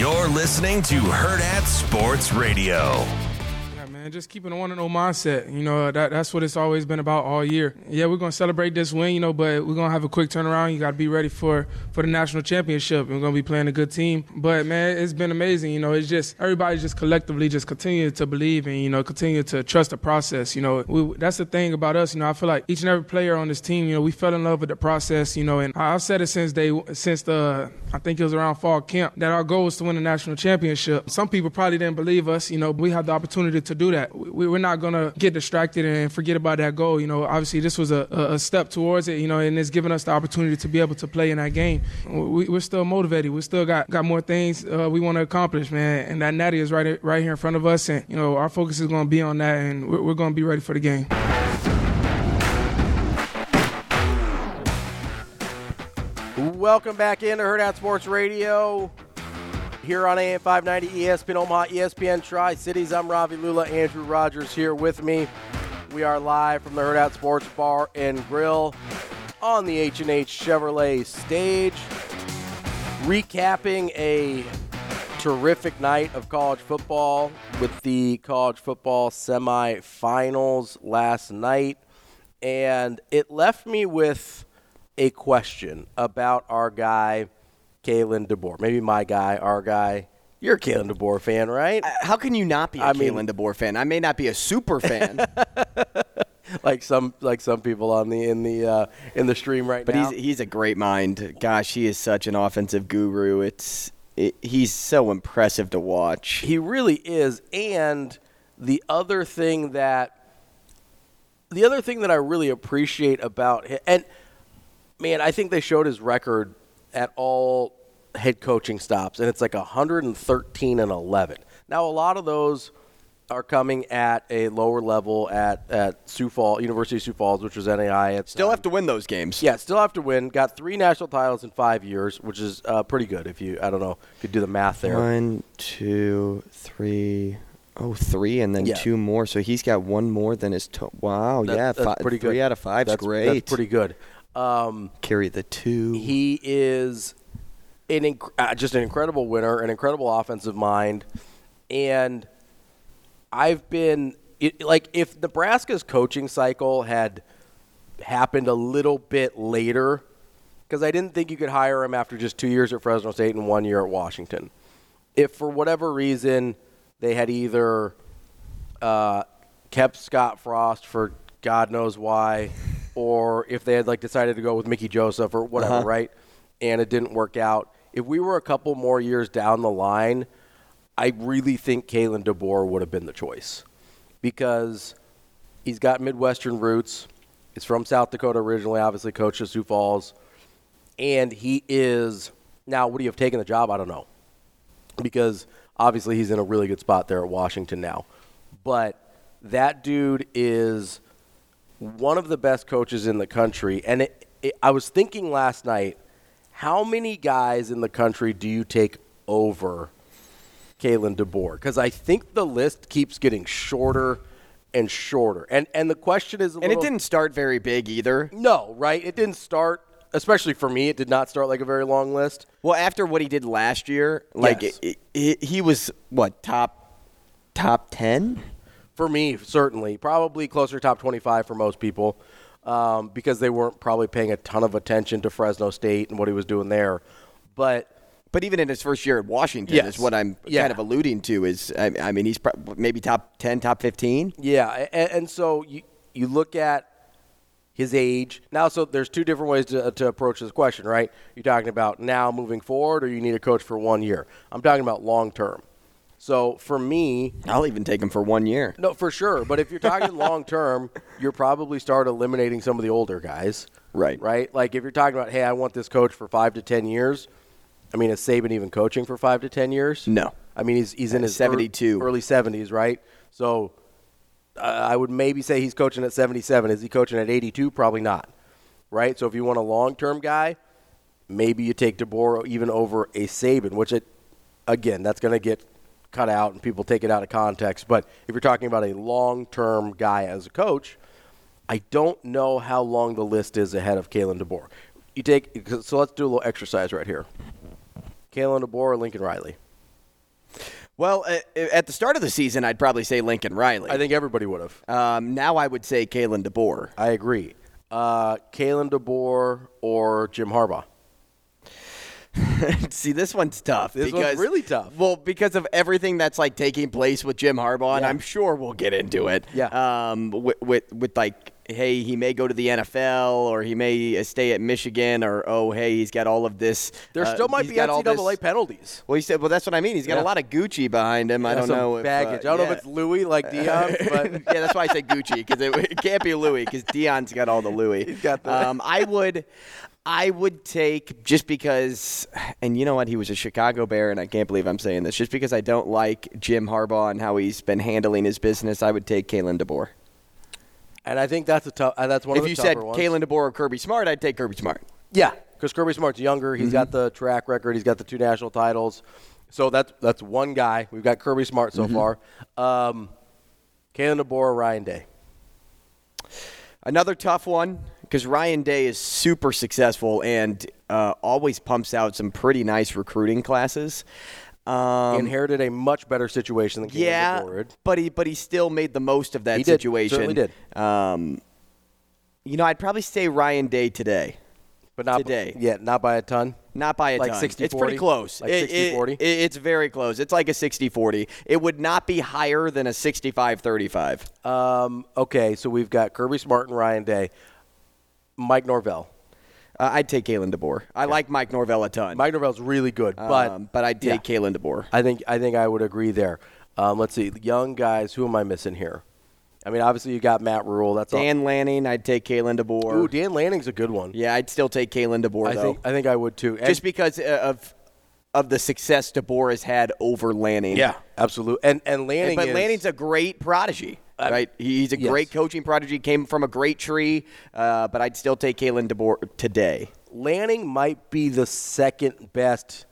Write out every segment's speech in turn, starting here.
You're listening to Hurrdat Sports Radio. Man, just keeping a one and mindset. You know, that, that's what it's always been about all year. Yeah, we're gonna celebrate this win, you know, but we're gonna have a quick turnaround. You got to be ready for for the national championship. We're gonna be playing a good team. But man, it's been amazing. You know, it's just everybody just collectively just continue to believe and you know continue to trust the process. You know, we, that's the thing about us. You know, I feel like each and every player on this team, you know, we fell in love with the process. You know, and I've said it since they since the I think it was around fall camp that our goal was to win the national championship. Some people probably didn't believe us. You know, but we had the opportunity to do that. We, we're not gonna get distracted and forget about that goal. You know, obviously this was a, a step towards it. You know, and it's given us the opportunity to be able to play in that game. We, we're still motivated. We still got got more things uh, we want to accomplish, man. And that natty is right right here in front of us. And you know, our focus is going to be on that, and we're, we're going to be ready for the game. Welcome back into Hurrdat Sports Radio here on AM 590 ESPN Omaha, ESPN Tri Cities. I'm Ravi Lulla, Andrew Rogers here with me. We are live from the Hurrdat Sports Bar and Grill on the H&H Chevrolet stage, recapping a terrific night of college football with the college football semifinals last night. And it left me with a question about our guy, Kalen DeBoer. Maybe my guy, our guy. You're a Kalen DeBoer fan, right? How can you not be a I mean- Kalen DeBoer fan? I may not be a super fan, like some like some people on the in the uh, in the stream right but now. But he's he's a great mind. Gosh, he is such an offensive guru. It's it, he's so impressive to watch. He really is. And the other thing that the other thing that I really appreciate about him, and man, I think they showed his record at all head coaching stops, and it's like 113 and 11. Now, a lot of those are coming at a lower level at at Sioux Falls, University of Sioux Falls, which was NAI. At Still have to win those games. Yeah, still have to win. Got three national titles in five years, which is uh, pretty good. If you, I don't know, if you do the math there. One, two, three. Oh, three, and then Yeah. two more. So he's got one more than his. To- wow, That- yeah, that's fi- pretty good. Three out of five. That's great. That's pretty good. Um, Carry the two. he is an inc- uh, just an incredible winner, an incredible offensive mind, and I've been it, like if Nebraska's coaching cycle had happened a little bit later, because I didn't think you could hire him after just two years at Fresno State and one year at Washington. If for whatever reason they had either uh, kept Scott Frost for God knows why, or if they had like decided to go with Mickey Joseph or whatever, Uh-huh. right? And it didn't work out. If we were a couple more years down the line, I really think Kalen DeBoer would have been the choice because he's got Midwestern roots. He's from South Dakota originally, obviously coached at Sioux Falls, and he is now. Would he have taken the job? I don't know because obviously he's in a really good spot there at Washington now. But that dude is one of the best coaches in the country. And it, it, I was thinking last night, how many guys in the country do you take over Kalen DeBoer because I think the list keeps getting shorter and shorter. And and the question is, a And little, it didn't start very big either. No, right? It didn't start. Especially for me, it did not start like a very long list. Well, after what he did last year, like Yes. it, he was what top top ten. For me, certainly, probably closer to top 25 for most people, um, because they weren't probably paying a ton of attention to Fresno State and what he was doing there. But But even in his first year at Washington, Yes. is what I'm Yeah. kind of alluding to. Is I, I mean, he's pro- maybe top ten, top fifteen. Yeah, and, and so you you look at his age now. So there's two different ways to, to approach this question, right? You're talking about now moving forward, or you need a coach for one year. I'm talking about long term. So for me, I'll even take him for one year. no, for sure. But if you're talking long term, you're probably start eliminating some of the older guys. Right. Right. Like if you're talking about, hey, I want this coach for five to ten years. I mean, is Saban even coaching for five to ten years? No. I mean, he's he's in his ear- 72. early seventies, right? So uh, I would maybe say he's coaching at 77. Is he coaching at 82? Probably not. Right? So if you want a long term guy, maybe you take DeBoer even over a Saban, which it, again, that's going to get cut out and people take it out of context. But if you're talking about a long term guy as a coach, I don't know how long the list is ahead of Kalen DeBoer. You take so let's do a little exercise right here. Kalen DeBoer or Lincoln Riley? Well, uh, at the start of the season, I'd probably say Lincoln Riley. I think everybody would have. Um, now I would say Kalen DeBoer. I agree. Uh, Kalen DeBoer or Jim Harbaugh? See, this one's tough. This one's really tough. Well, because of everything that's like taking place with Jim Harbaugh, and Yeah. I'm sure we'll get into it. Yeah. Um, with, with with like, hey, he may go to the NFL, or he may uh, stay at Michigan, or oh, hey, he's got all of this. There uh, still might be NCAA this- penalties. Well, he said, well, that's what I mean. He's got Yeah. a lot of Gucci behind him. I don't know if, uh, baggage. I don't know if it's Louis like Deion, but yeah, that's why I say Gucci because it, it can't be Louis because Deion's got all the Louis. He's got the- Um, I would, I would take just because, and you know what? He was a Chicago Bear, and I can't believe I'm saying this. Just because I don't like Jim Harbaugh and how he's been handling his business, I would take Kalen DeBoer. and I think that's a tough. Uh, that's one If of the you said ones. Kalen DeBoer or Kirby Smart, I'd take Kirby Smart. yeah, because Kirby Smart's younger. He's got the track record. He's got the two national titles. So that's that's one guy. We've got Kirby Smart so far. Um, Kalen DeBoer, Ryan Day. Another tough one because Ryan Day is super successful and uh, always pumps out some pretty nice recruiting classes. Um, Inherited a much better situation than Kalen yeah, but he but he still made the most of that He did, situation. certainly did. Um, you know, I'd probably say Ryan Day today, but not today. Yeah, not by a ton. not by a Like ton. 60, it's pretty close. Like It- 60, it- 40? it- it's very close. It's like a 60-40. It would not be higher than a 65-35. Um, okay, so we've got Kirby Smart and Ryan Day. Mike Norvell. Uh, I'd take Kalen DeBoer. I like Mike Norvell a ton, Mike Norvell's really good, but um, but I'd take Kalen DeBoer. I think I think I would agree there. Um, let's see, young guys. Who am I missing here? I mean, obviously you got Matt Rhule. That's Dan Lanning, I'd take Kalen DeBoer. all. Ooh, Dan Lanning's a good one. yeah, I'd still take Kalen DeBoer I though. think I think I would too. And- just because uh, of of the success DeBoer has had over Lanning. yeah, absolutely. And and Lanning, but is, Lanning's a great prodigy, Uh, right? He's a yes. great coaching prodigy. Came from a great tree, uh, but I'd still take Kalen DeBoer today. Lanning might be the second best,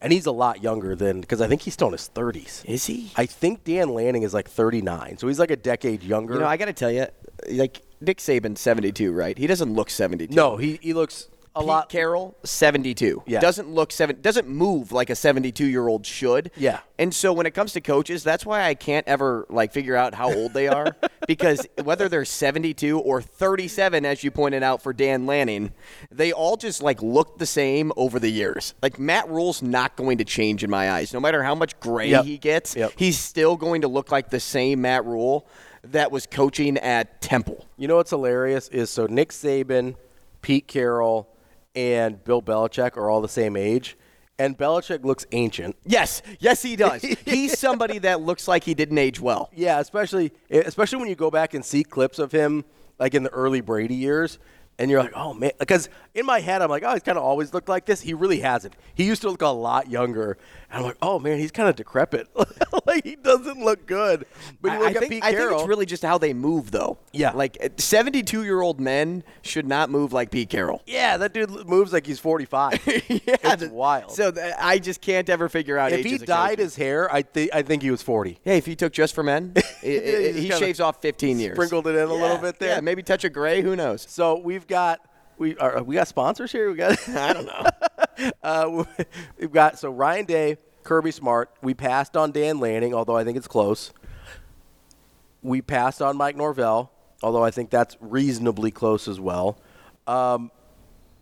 and he's a lot younger than because I think he's still in his thirties. Is he? I think Dan Lanning is like thirty nine, so he's like a decade younger. You know, I got to tell you, like Nick Saban, seventy-two, right? He doesn't look seventy-two. no, he he looks a Pete lot. Carroll, seventy-two. Yeah. doesn't look seven. Doesn't move like a seventy-two-year-old should. Yeah. And so when it comes to coaches, that's why I can't ever like figure out how old they are because whether they're seventy-two or thirty-seven, as you pointed out for Dan Lanning, they all just like look the same over the years. Like Matt Rhule's not going to change in my eyes, no matter how much gray Yep. he gets. Yep. He's still going to look like the same Matt Rhule that was coaching at Temple. You know what's hilarious is so Nick Saban, Pete Carroll, and Bill Belichick are all the same age, and Belichick looks ancient. Yes, yes, he does. He's somebody that looks like he didn't age well. Yeah, especially especially when you go back and see clips of him like in the early Brady years, and you're like, oh man, because in my head, I'm like, oh, he's kind of always looked like this. He really hasn't. He used to look a lot younger. And I'm like, oh man, he's kind of decrepit. like he doesn't look good. But you I, look I at think, Pete I think it's really just how they move, though. Yeah. Like eh, 72 year old men should not move like Pete Carroll. yeah, that dude moves like he's 45. yeah, it's wild. So th- I just can't ever figure out. if age he a dyed his hair, I think I think he was 40. hey, if he took just for men, i- i- just he shaves off 15 years. sprinkled it in a little bit there. Yeah, maybe touch of gray. Who knows? So we've got we are we got sponsors here. We got I don't know. uh, we've got so Ryan Day, Kirby Smart. We passed on Dan Lanning, although I think it's close. We passed on Mike Norvell, although I think that's reasonably close as well. Um,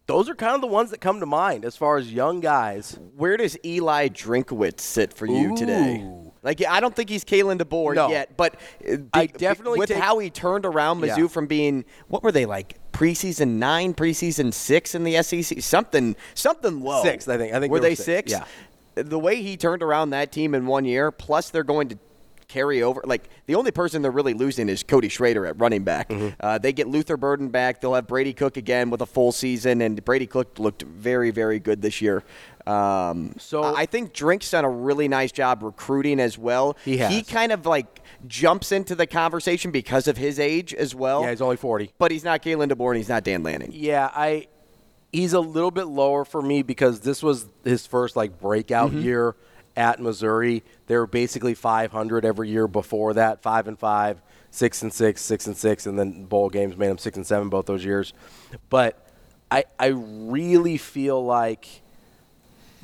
those are kind of the ones that come to mind as far as young guys. Where does Eli Drinkwitz sit for you today? Like, I don't think he's Kalen DeBoer No. yet, but uh, I definitely with take- how he turned around Mizzou Yeah. from being what were they like preseason nine, preseason six in the SEC, something something low. Sixth, I think. I think were they were six, six? yeah. The way he turned around that team in one year, plus they're going to carry over. Like the only person they're really losing is Cody Schrader at running back. Mm-hmm. Uh, they get Luther Burden back. They'll have Brady Cook again with a full season, and Brady Cook looked very, very good this year. Um, So- I think Drink's done a really nice job recruiting as well. He has. He kind of like jumps into the conversation because of his age as well. Yeah, he's only 40. but he's not Kalen DeBoer and he's not Dan Lanning. Yeah, I he's a little bit lower for me because this was his first like breakout year at Missouri. They were basically 500 every year before that, five and five, six and six, six and six, and then bowl games made them six and seven both those years. But I I really feel like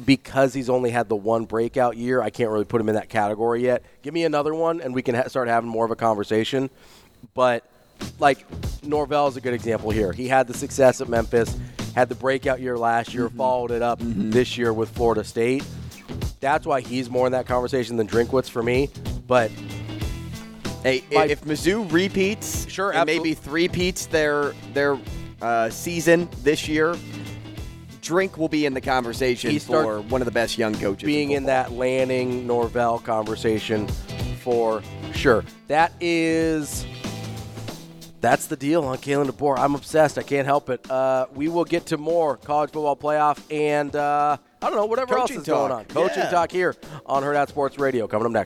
because he's only had the one breakout year, I can't really put him in that category yet. Give me another one, and we can ha- start having more of a conversation. But like Norvell is a good example here. He had the success at Memphis, had the breakout year last year, followed it up this year with Florida State. That's why he's more in that conversation than Drinkwitz for me. But Hey, My- if Mizzou repeats, Sure, maybe three repeats their their uh, season this year, Drink will be in the conversation He for one of the best young coaches. being in football. that Lanning Norvell conversation for sure. That is that's the deal on Kalen DeBoer. I'm obsessed. I can't help it. Uh, we will get to more college football playoff and uh, I don't know whatever Coaching else is going on. Coaching Yeah. talk here on Hurrdat Sports Radio coming up next.